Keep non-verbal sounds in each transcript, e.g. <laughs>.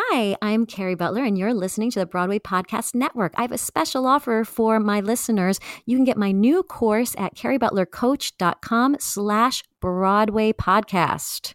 Hi, I'm Carrie Butler, and you're listening to the Broadway Podcast Network. I have a special offer for my listeners. You can get my new course at carriebutlercoach.com slash Broadway Podcast.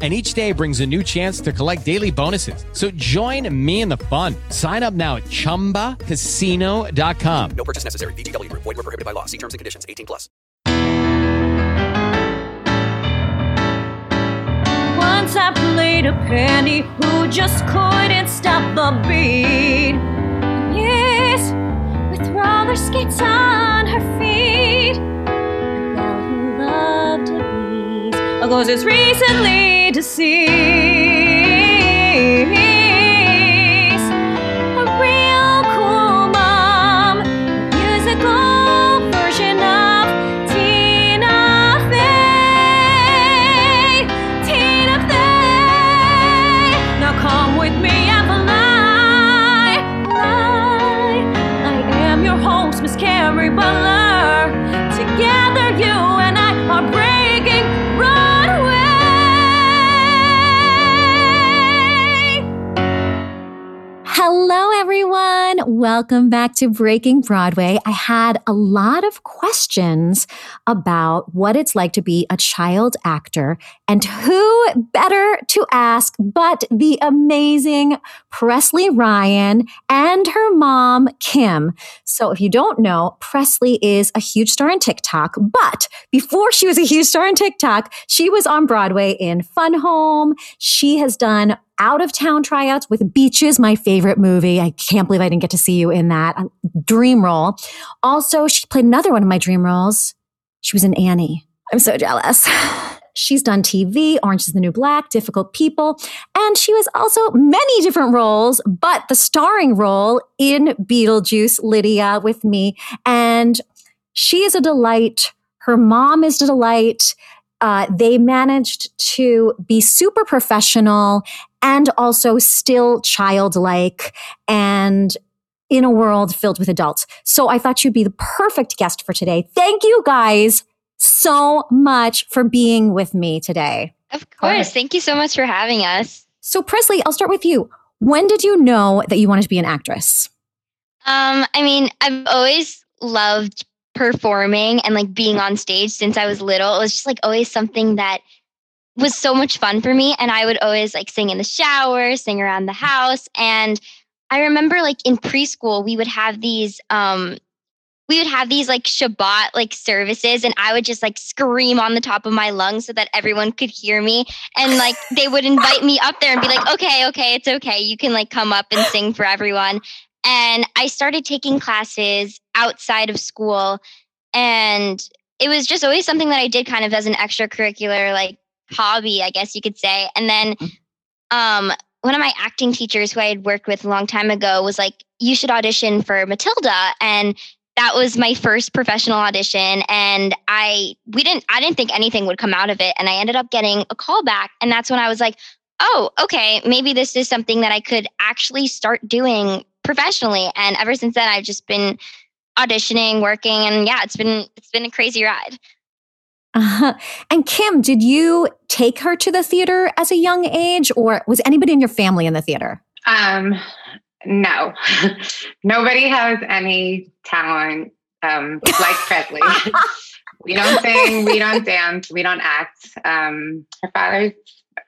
and each day brings a new chance to collect daily bonuses. So join me in the fun. Sign up now at ChumbaCasino.com. No purchase necessary. VGW. Void were prohibited by law. See terms and conditions. 18 plus. Once I played a penny who just couldn't stop the beat. Yes, with roller skates on her feet. A gal who loved to goes as recently deceased. Welcome back to Breaking Broadway. I had a lot of questions about what it's like to be a child actor, and who better to ask but the amazing Presley Ryan and her mom, Kim. So, if you don't know, Presley is a huge star on TikTok, but before she was a huge star on TikTok, she was on Broadway in Fun Home. She has done out of town tryouts with Beaches, my favorite movie. I can't believe I didn't get to see you in that dream role. Also, she played another one of my dream roles. She was in Annie. I'm so jealous. <sighs> She's done TV, Orange is the New Black, Difficult People, and she was also many different roles, but the starring role in Beetlejuice, Lydia, with me. And she is a delight. Her mom is a delight. Uh, they managed to be super professional and also still childlike and in a world filled with adults. So I thought you'd be the perfect guest for today. Thank you guys so much for being with me today. Of course. Thank you so much for having us. So, Presley, I'll start with you. When did you know that you wanted to be an actress? Um, I mean, I've always loved performing and like being on stage since I was little. It was just like always something that was so much fun for me. And I would always like sing in the shower, sing around the house. And I remember like in preschool, we would have these um we would have these like Shabbat like services and I would just like scream on the top of my lungs so that everyone could hear me. And like they would invite me up there and be like, okay, okay, it's okay. You can like come up and sing for everyone. And I started taking classes outside of school. And it was just always something that I did kind of as an extracurricular like hobby, I guess you could say. And then um one of my acting teachers who I had worked with a long time ago was like, you should audition for Matilda. And that was my first professional audition and i we didn't i didn't think anything would come out of it and i ended up getting a call back and that's when i was like oh okay maybe this is something that i could actually start doing professionally and ever since then i've just been auditioning working and yeah it's been it's been a crazy ride uh-huh. And Kim, did you take her to the theater as a young age, or was anybody in your family in the theater? Um, no, <laughs> nobody has any talent um, like Presley. <laughs> we don't sing, we don't dance, we don't act. Um, her father's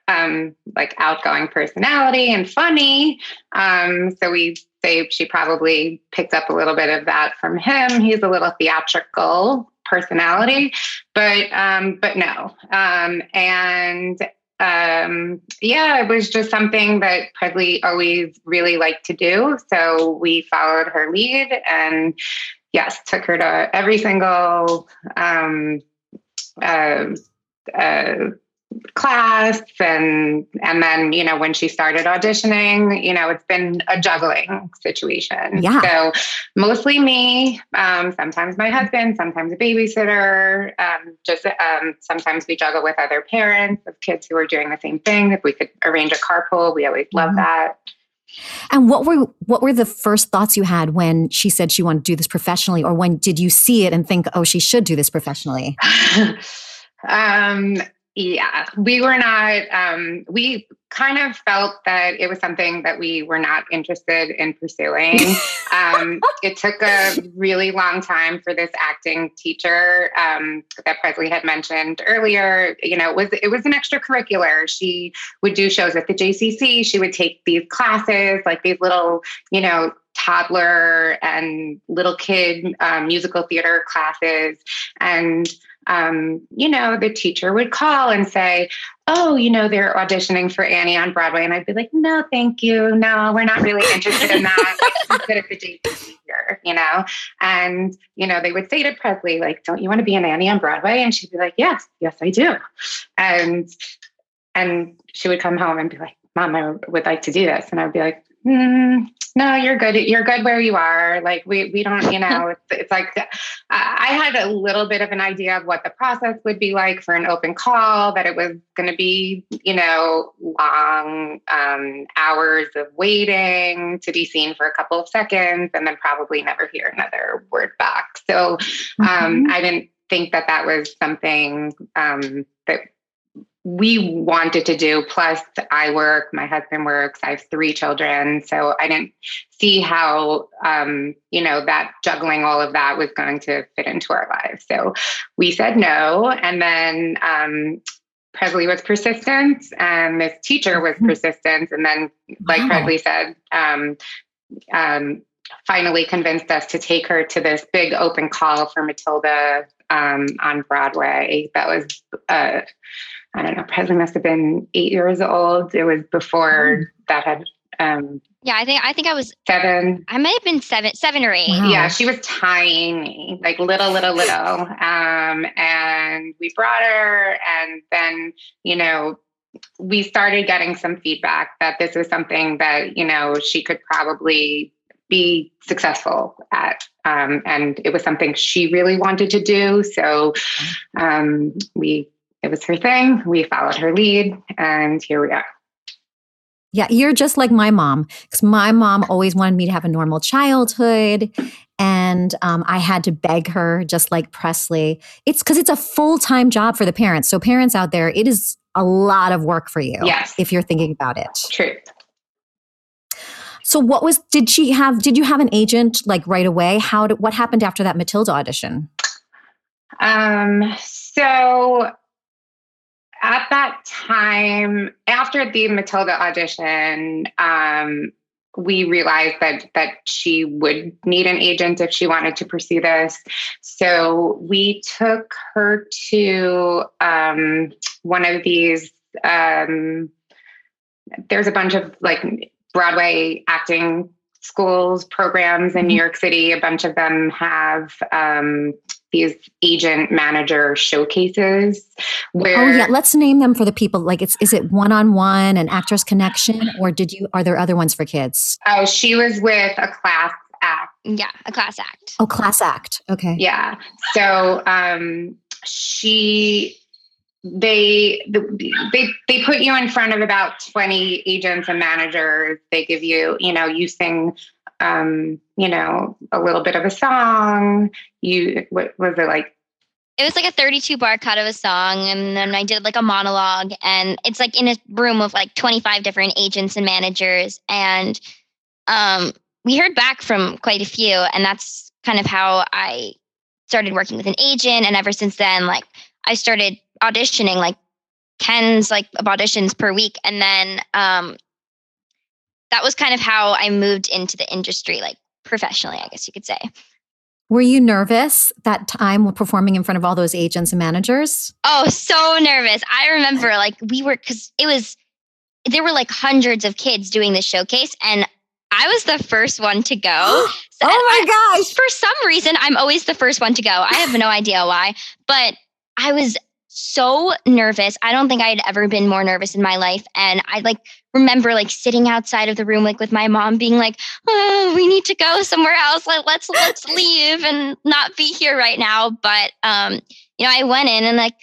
um, like outgoing personality and funny, um, so we say she probably picked up a little bit of that from him. He's a little theatrical personality, but um, but no. Um, and um, yeah, it was just something that Presley always really liked to do. So we followed her lead and yes, took her to every single um, uh, uh, class and and then you know when she started auditioning you know it's been a juggling situation Yeah. so mostly me um, sometimes my husband sometimes a babysitter um, just um, sometimes we juggle with other parents of kids who are doing the same thing if we could arrange a carpool we always love Mhm. that And what were what were the first thoughts you had when she said she wanted to do this professionally, or when did you see it and think, oh, she should do this professionally? <laughs> um yeah we were not um we kind of felt that it was something that we were not interested in pursuing. <laughs> Um it took a really long time for this acting teacher um that presley had mentioned earlier. You know it was it was an extracurricular. She would do shows at the jcc she would take these classes like these little you know toddler and little kid um, musical theater classes. And um, you know, the teacher would call and say, Oh, you know, they're auditioning for Annie on Broadway. And I'd be like, No, thank you. No, we're not really interested in that. <laughs> Like, she's good at the here, you know? And, you know, they would say to Presley, like, Don't you want to be an Annie on Broadway? And she'd be like, Yes, yes, I do. And, and she would come home and be like, Mom, I would like to do this. And I'd be like, mm, no, you're good. You're good where you are. Like we, we don't, you know, it's, it's like I had a little bit of an idea of what the process would be like for an open call, that it was going to be, you know, long um, hours of waiting to be seen for a couple of seconds and then probably never hear another word back. So um, I didn't think that that was something um, that we wanted to do. Plus, I work, my husband works, I have three children. So I didn't see how, um, you know, that juggling all of that was going to fit into our lives. So we said no. And then um, Presley was persistent, and this teacher was persistent. And then, like Wow. Presley said, um, um, finally convinced us to take her to this big open call for Matilda um, on Broadway. That was, uh, I don't know, Presley must have been eight years old. It was before that had um, Yeah, I think I think I was seven. I might have been seven seven or eight. Wow. Yeah, she was tiny, like little, little, little. Um, and we brought her, and then, you know, we started getting some feedback that this is something that, you know, she could probably be successful at. Um, and it was something she really wanted to do. So um, we, it was her thing. We followed her lead, and here we are. Yeah, you're just like my mom because my mom always wanted me to have a normal childhood. And um, I had to beg her, just like Presley. It's because it's a full time job for the parents. So, parents out there, it is a lot of work for you Yes. if you're thinking about it. True. So, what was, did she have, did you have an agent like right away? How did, what happened after that Matilda audition? Um, so at that time, after the Matilda audition, um, we realized that that she would need an agent if she wanted to pursue this. So we took her to um, one of these. Um, there's a bunch of like Broadway acting schools programs in New York City. A bunch of them have um, these agent manager showcases where Oh, yeah. Let's name them for the people. Like, it's, is it one on one and Actors Connection, or did you, are there other ones for kids? oh she was with a class act Yeah, a class act. Oh, class act. Okay. yeah so um she they they they put you in front of about 20 agents and managers they give you you know you sing um you know a little bit of a song. You what was it like? It was like a 32 bar cut of a song, and then I did like a monologue, and it's like in a room of like 25 different agents and managers, and um, we heard back from quite a few, and that's kind of how I started working with an agent, and ever since then, like I started auditioning like tens like of auditions per week, and then um, that was kind of how I moved into the industry, like professionally, I guess you could say. Were you nervous that time performing in front of all those agents and managers? Oh, so nervous. I remember like we were because it was there were like hundreds of kids doing this showcase and I was the first one to go. <gasps> So oh my gosh. For some reason, I'm always the first one to go. I have no idea why, but I was so nervous. I don't think I had ever been more nervous in my life. And I like remember like sitting outside of the room, like with my mom being like, oh, we need to go somewhere else. Like, let's, let's <laughs> leave and not be here right now. But, um, you know, I went in and like,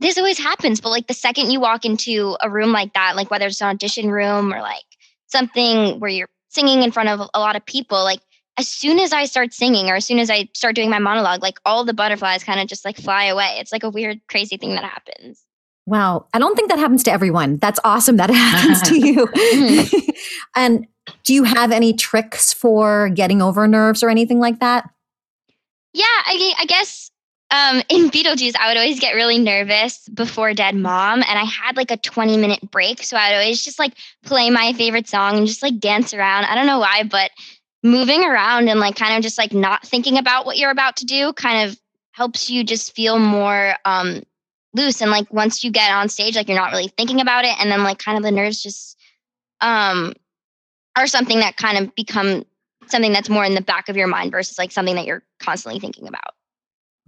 this always happens. But like the second you walk into a room like that, like whether it's an audition room or like something where you're singing in front of a lot of people, like as soon as I start singing or as soon as I start doing my monologue, like all the butterflies kind of just like fly away. It's like a weird, crazy thing that happens. Wow. I don't think that happens to everyone. That's awesome that it <laughs> happens to you. <laughs> Mm-hmm. <laughs> and do you have any tricks for getting over nerves or anything like that? Yeah, I, I guess um, in Beetlejuice, I would always get really nervous before Dead Mom, and I had like a 20 minute break. So I'd always just like play my favorite song and just like dance around. I don't know why, but moving around and like kind of just like not thinking about what you're about to do kind of helps you just feel more um loose and like once you get on stage like you're not really thinking about it and then like kind of the nerves just um are something that kind of become something that's more in the back of your mind versus like something that you're constantly thinking about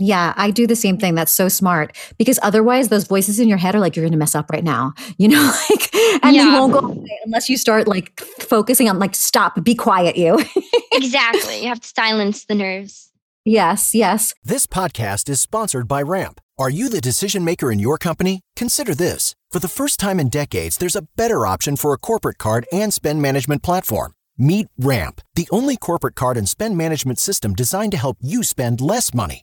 yeah, I do the same thing. That's so smart because otherwise, those voices in your head are like, you're going to mess up right now, <laughs> you know, like, and yeah. you won't go away unless you start like focusing on like, stop, be quiet, you. <laughs> exactly. You have to silence the nerves. Yes, yes. This podcast is sponsored by Ramp. Are you the decision maker in your company? Consider this. For the first time in decades, there's a better option for a corporate card and spend management platform. Meet Ramp, the only corporate card and spend management system designed to help you spend less money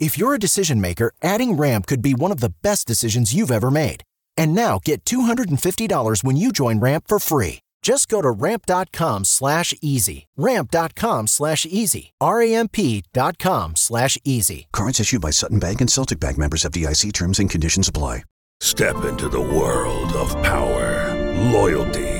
If you're a decision maker, adding Ramp could be one of the best decisions you've ever made. And now get $250 when you join Ramp for free. Just go to ramp.com slash easy. Ramp.com slash easy. R-A-M-P.com slash easy. Cards issued by Sutton Bank and Celtic Bank members of FDIC terms and conditions apply. Step into the world of power, loyalty,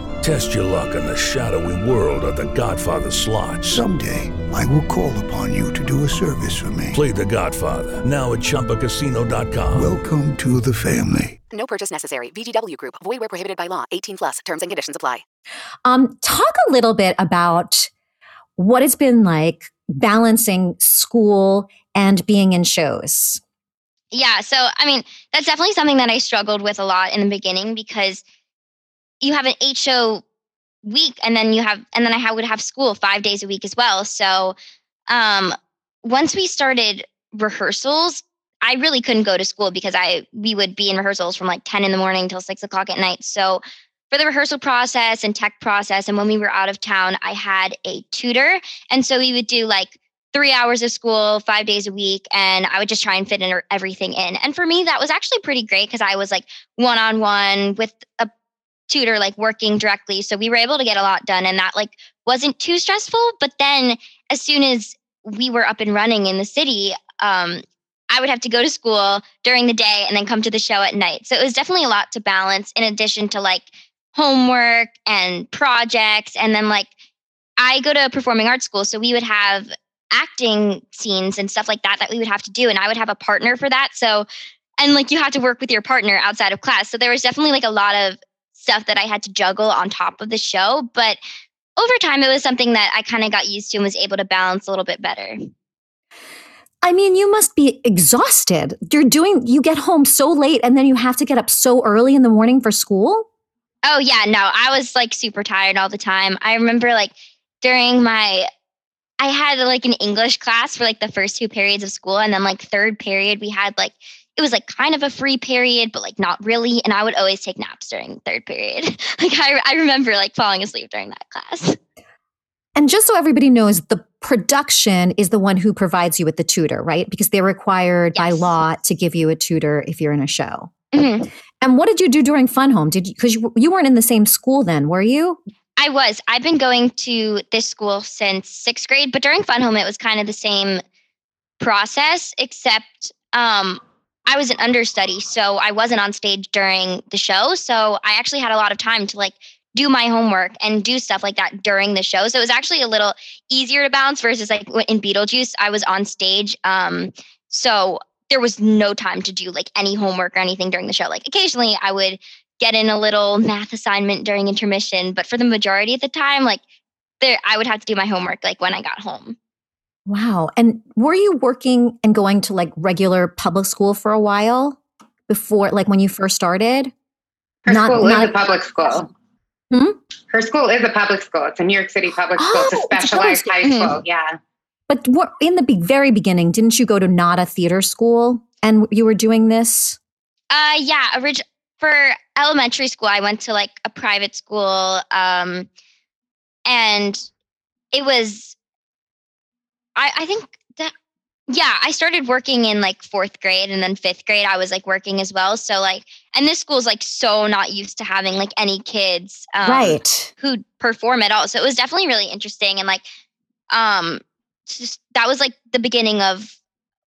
Test your luck in the shadowy world of The Godfather slot. Someday, I will call upon you to do a service for me. Play The Godfather, now at Chumbacasino.com. Welcome to the family. No purchase necessary. VGW Group. Void where prohibited by law. 18 plus. Terms and conditions apply. Um, talk a little bit about what it's been like balancing school and being in shows. Yeah. So, I mean, that's definitely something that I struggled with a lot in the beginning because you have an show week and then you have, and then I would have school five days a week as well. So, um, once we started rehearsals, I really couldn't go to school because I we would be in rehearsals from like 10 in the morning till six o'clock at night. So for the rehearsal process and tech process. And when we were out of town, I had a tutor. And so we would do like three hours of school, five days a week. And I would just try and fit in everything in. And for me, that was actually pretty great because I was like one on one with a tutor, like working directly. So we were able to get a lot done. And that like wasn't too stressful. But then as soon as we were up and running in the city, um, I would have to go to school during the day and then come to the show at night. So it was definitely a lot to balance in addition to like homework and projects. And then, like, I go to performing arts school. So we would have acting scenes and stuff like that that we would have to do. And I would have a partner for that. So, and like, you have to work with your partner outside of class. So there was definitely like a lot of stuff that I had to juggle on top of the show. But over time, it was something that I kind of got used to and was able to balance a little bit better. I mean, you must be exhausted. You're doing, you get home so late and then you have to get up so early in the morning for school. Oh yeah, no, I was like super tired all the time. I remember like during my I had like an English class for like the first two periods of school. And then like third period, we had like, it was like kind of a free period, but like not really. And I would always take naps during third period. <laughs> like I, I remember like falling asleep during that class. And just so everybody knows, the production is the one who provides you with the tutor, right? Because they're required by law to give you a tutor if you're in a show. Mhm. And what did you do during Fun Home? Did you because you, you weren't in the same school then, were you? I was. I've been going to this school since sixth grade, but during Fun Home, it was kind of the same process, except um, I was an understudy, so I wasn't on stage during the show. So I actually had a lot of time to like do my homework and do stuff like that during the show. So it was actually a little easier to balance versus like in Beetlejuice, I was on stage. Um, so there was no time to do like any homework or anything during the show. Like occasionally I would get in a little math assignment during intermission, but for the majority of the time, like there I would have to do my homework like when I got home. Wow. And were you working and going to like regular public school for a while before, like when you first started? Her Not- school not- is a public school. Hmm? Her school is a public school. It's a New York City public school. it's Oh, a it's a specialized high school. school. Yeah. But what, in the be- very beginning, didn't you go to not a theater school and you were doing this? Uh yeah, orig- for elementary school I went to like a private school um and it was I I think that yeah, I started working in like 4th grade and then 5th grade I was like working as well. So like and this school's like so not used to having like any kids um, right. who perform at all. So it was definitely really interesting and like um just that was like the beginning of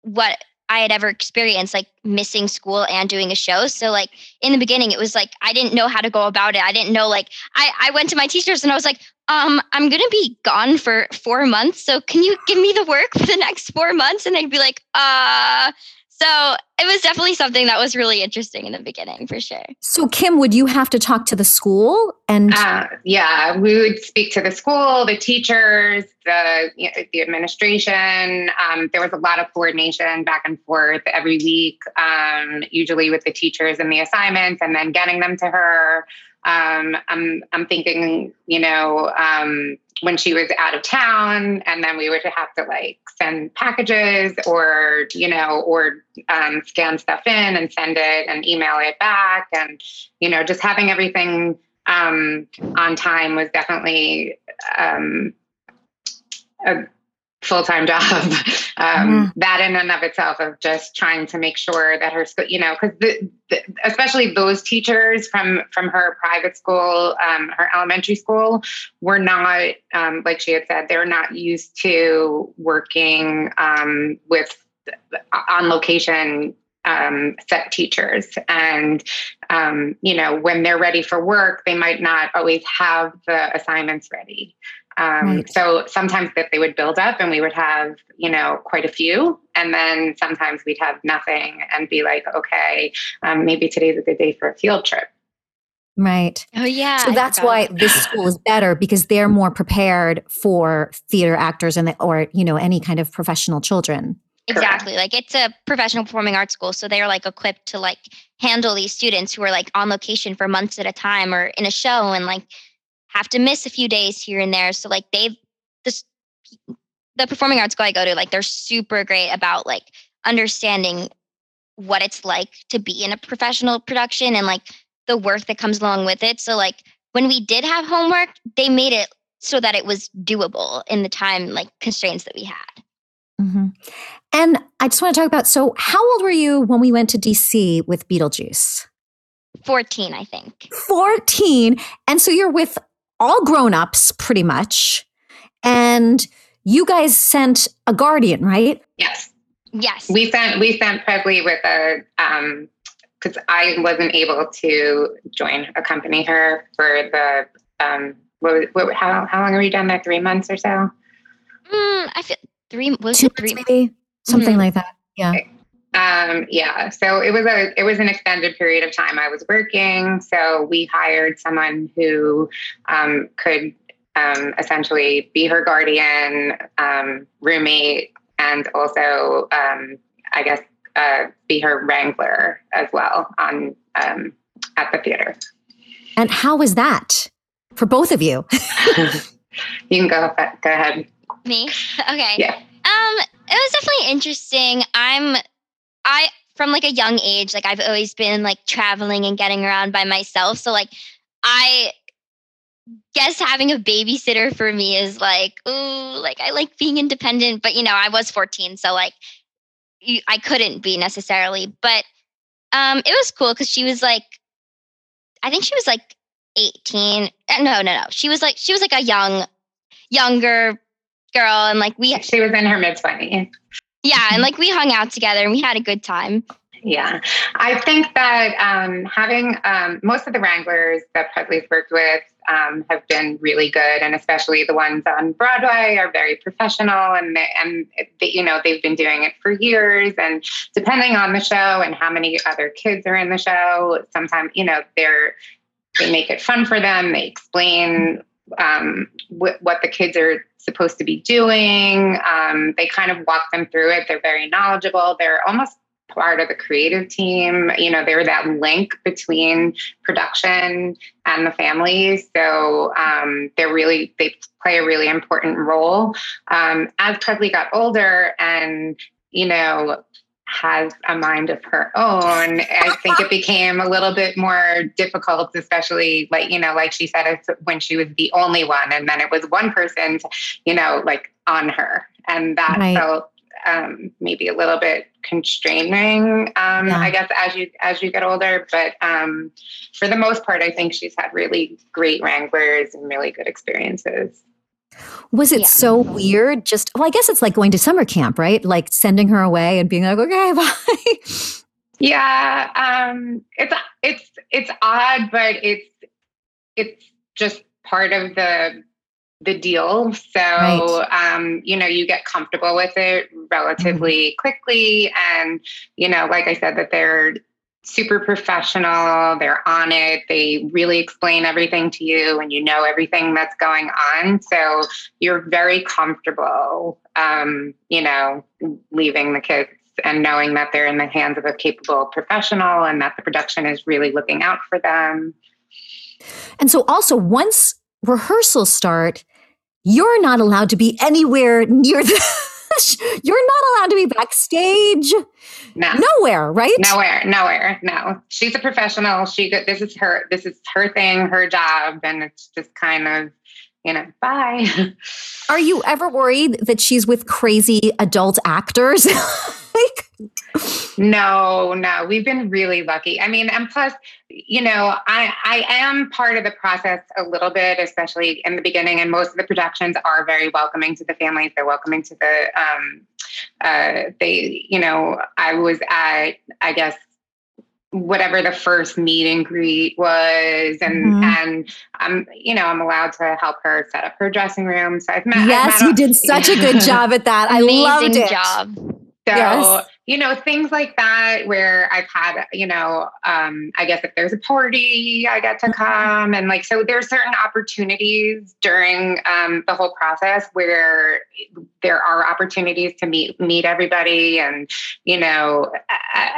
what I had ever experienced like missing school and doing a show. So like in the beginning it was like I didn't know how to go about it. I didn't know like I I went to my teachers and I was like um I'm to be gone for 4 months. So can you give me the work for the next 4 months and they'd be like uh so it was definitely something that was really interesting in the beginning for sure. So, Kim, would you have to talk to the school? And Uh, yeah, we would speak to the school, the teachers, the you know, the administration. Um, there was a lot of coordination back and forth every week, um, usually with the teachers and the assignments, and then getting them to her. Um, I'm I'm thinking, you know, um, when she was out of town, and then we would have to like send packages or you know or um, scan stuff in and send it and email it back, and you know just having everything um, on time was definitely um, a full-time <laughs> job. um, That in and of itself of just trying to make sure that her school, you know, because the, the, especially those teachers from from her private school, um, her elementary school, were not um, like she had said, they're not used to working um, with on location um, set teachers. And um, you know when they're ready for work they might not always have the assignments ready um, Right. so sometimes that they would build up and we would have you know quite a few and then sometimes we'd have nothing and be like okay um, maybe today's a good day for a field trip right. Oh yeah. So I that's forgot. why this school is better because they're more prepared for theater actors and the, or you know any kind of professional children. Exactly. Like it's a professional performing arts school. So they're like equipped to like handle these students who are like on location for months at a time or in a show and like have to miss a few days here and there. So like they've this the performing arts school I go to, like they're super great about like understanding what it's like to be in a professional production and like the work that comes along with it. So like when we did have homework, they made it so that it was doable in the time like constraints that we had. hmm And I just want to talk about so how old were you when we went to DC with Beetlejuice? 14, I think. 14. And so you're with all grown-ups pretty much. And you guys sent a guardian, right? yes Yes. we sent we sent Presley with a um because I wasn't able to join accompany her for the um what, what how how long have you down there three months or so Mm, I feel three was Two it three? months maybe? Something Mhm. like that. Yeah. Um yeah so it was a it was an extended period of time I was working so we hired someone who um could um essentially be her guardian um roommate and also um I guess uh be her wrangler as well on um at the theater And how was that for both of you? <laughs> you can go go ahead. Me? Okay. Yeah. Um, it was definitely interesting. I'm I from like a young age, like I've always been like traveling and getting around by myself. So like I guess having a babysitter for me is like, ooh, like I like being independent, but you know, I was 14, so like you, I couldn't be necessarily, but um it was cool cuz she was like I think she was like 18. uh, No, no, no. She was like she was like a young younger girl and like we She was in her mid 20s. Yeah, and like we hung out together and we had a good time. Yeah, I think that um, having um, most of the Wranglers that Presley's worked with um, have been really good, and especially the ones on Broadway are very professional, and they, and they, you know they've been doing it for years. And depending on the show and how many other kids are in the show, sometimes you know they're they make it fun for them. They explain um, wh- what the kids are supposed to be doing. Um, they kind of walk them through it. They're very knowledgeable. They're almost part of the creative team. You know, they're that link between production and the families. So um, they're really, they play a really important role. Um, as Presley got older and, you know, has a mind of her own, I think it became a little bit more difficult, especially like, you know, like she said, it's when she was the only one. And then it was one person, you know, like on her. And that Right. felt um, maybe a little bit constraining, um, Yeah. I guess, as you as you get older. But um, for the most part, I think she's had really great wranglers and really good experiences. Was it Yeah. so weird? Just, well, I guess it's like going to summer camp, right? Like sending her away and being like, okay, <laughs> bye. Yeah, um, it's it's it's odd, but it's it's just part of the the deal. So Right. um, you know, you get comfortable with it relatively quickly, and you know, like I said, that they're super professional. They're on it. They really explain everything to you, and you know everything that's going on. So you're very comfortable, um, you know, leaving the kids and knowing that they're in the hands of a capable professional and that the production is really looking out for them. And so, also, once rehearsals start, you're not allowed to be anywhere near the. <laughs> you're not allowed to be backstage. No. Nowhere, right? Nowhere, nowhere, no. She's a professional. She this is her this is her thing, her job, and it's just kind of, you know, bye. <laughs> Are you ever worried that she's with crazy adult actors? <laughs> like, No, no, we've been really lucky. I mean, and plus, you know, I I am part of the process a little bit, especially in the beginning. And most of the productions are very welcoming to the families. They're welcoming to the um, uh, they, you know, I was at, I guess, whatever the first meet and greet was, and Mhm. and I'm, you know, I'm allowed to help her set up her dressing room. So I've met. I've yes, met you did such a good job at that. <laughs> I Amazing loved it. job. So, Yes. you know, things like that where I've had, you know, um, I guess if there's a party, I get to come. And like, so there's certain opportunities during um, the whole process where there are opportunities to meet, meet everybody. And, you know,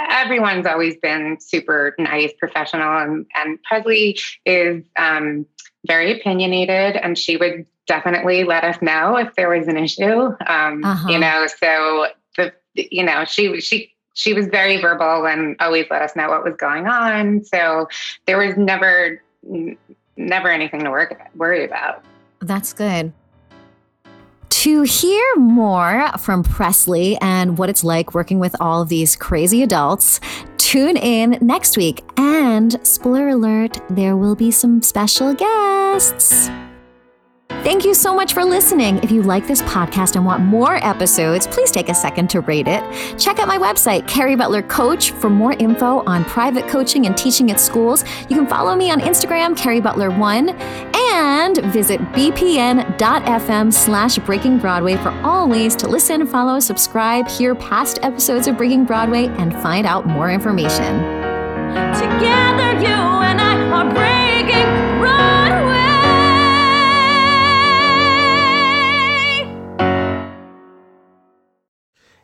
everyone's always been super nice, professional. And, and Presley is um, very opinionated and she would definitely let us know if there was an issue. Um, Uh-huh. You know, so you know she she she was very verbal and always let us know what was going on. So there was never never anything to work worry about. That's good. To hear more from Presley and what it's like working with all of these crazy adults, tune in next week. And spoiler alert, there will be some special guests. Thank you so much for listening. If you like this podcast and want more episodes, please take a second to rate it. Check out my website, Carrie Butler Coach, for more info on private coaching and teaching at schools. You can follow me on Instagram, Carrie Butler1, and visit bpn.fm slash Breaking Broadway for all ways to listen, follow, subscribe, hear past episodes of Breaking Broadway, and find out more information. Together, you and I are breaking Broadway.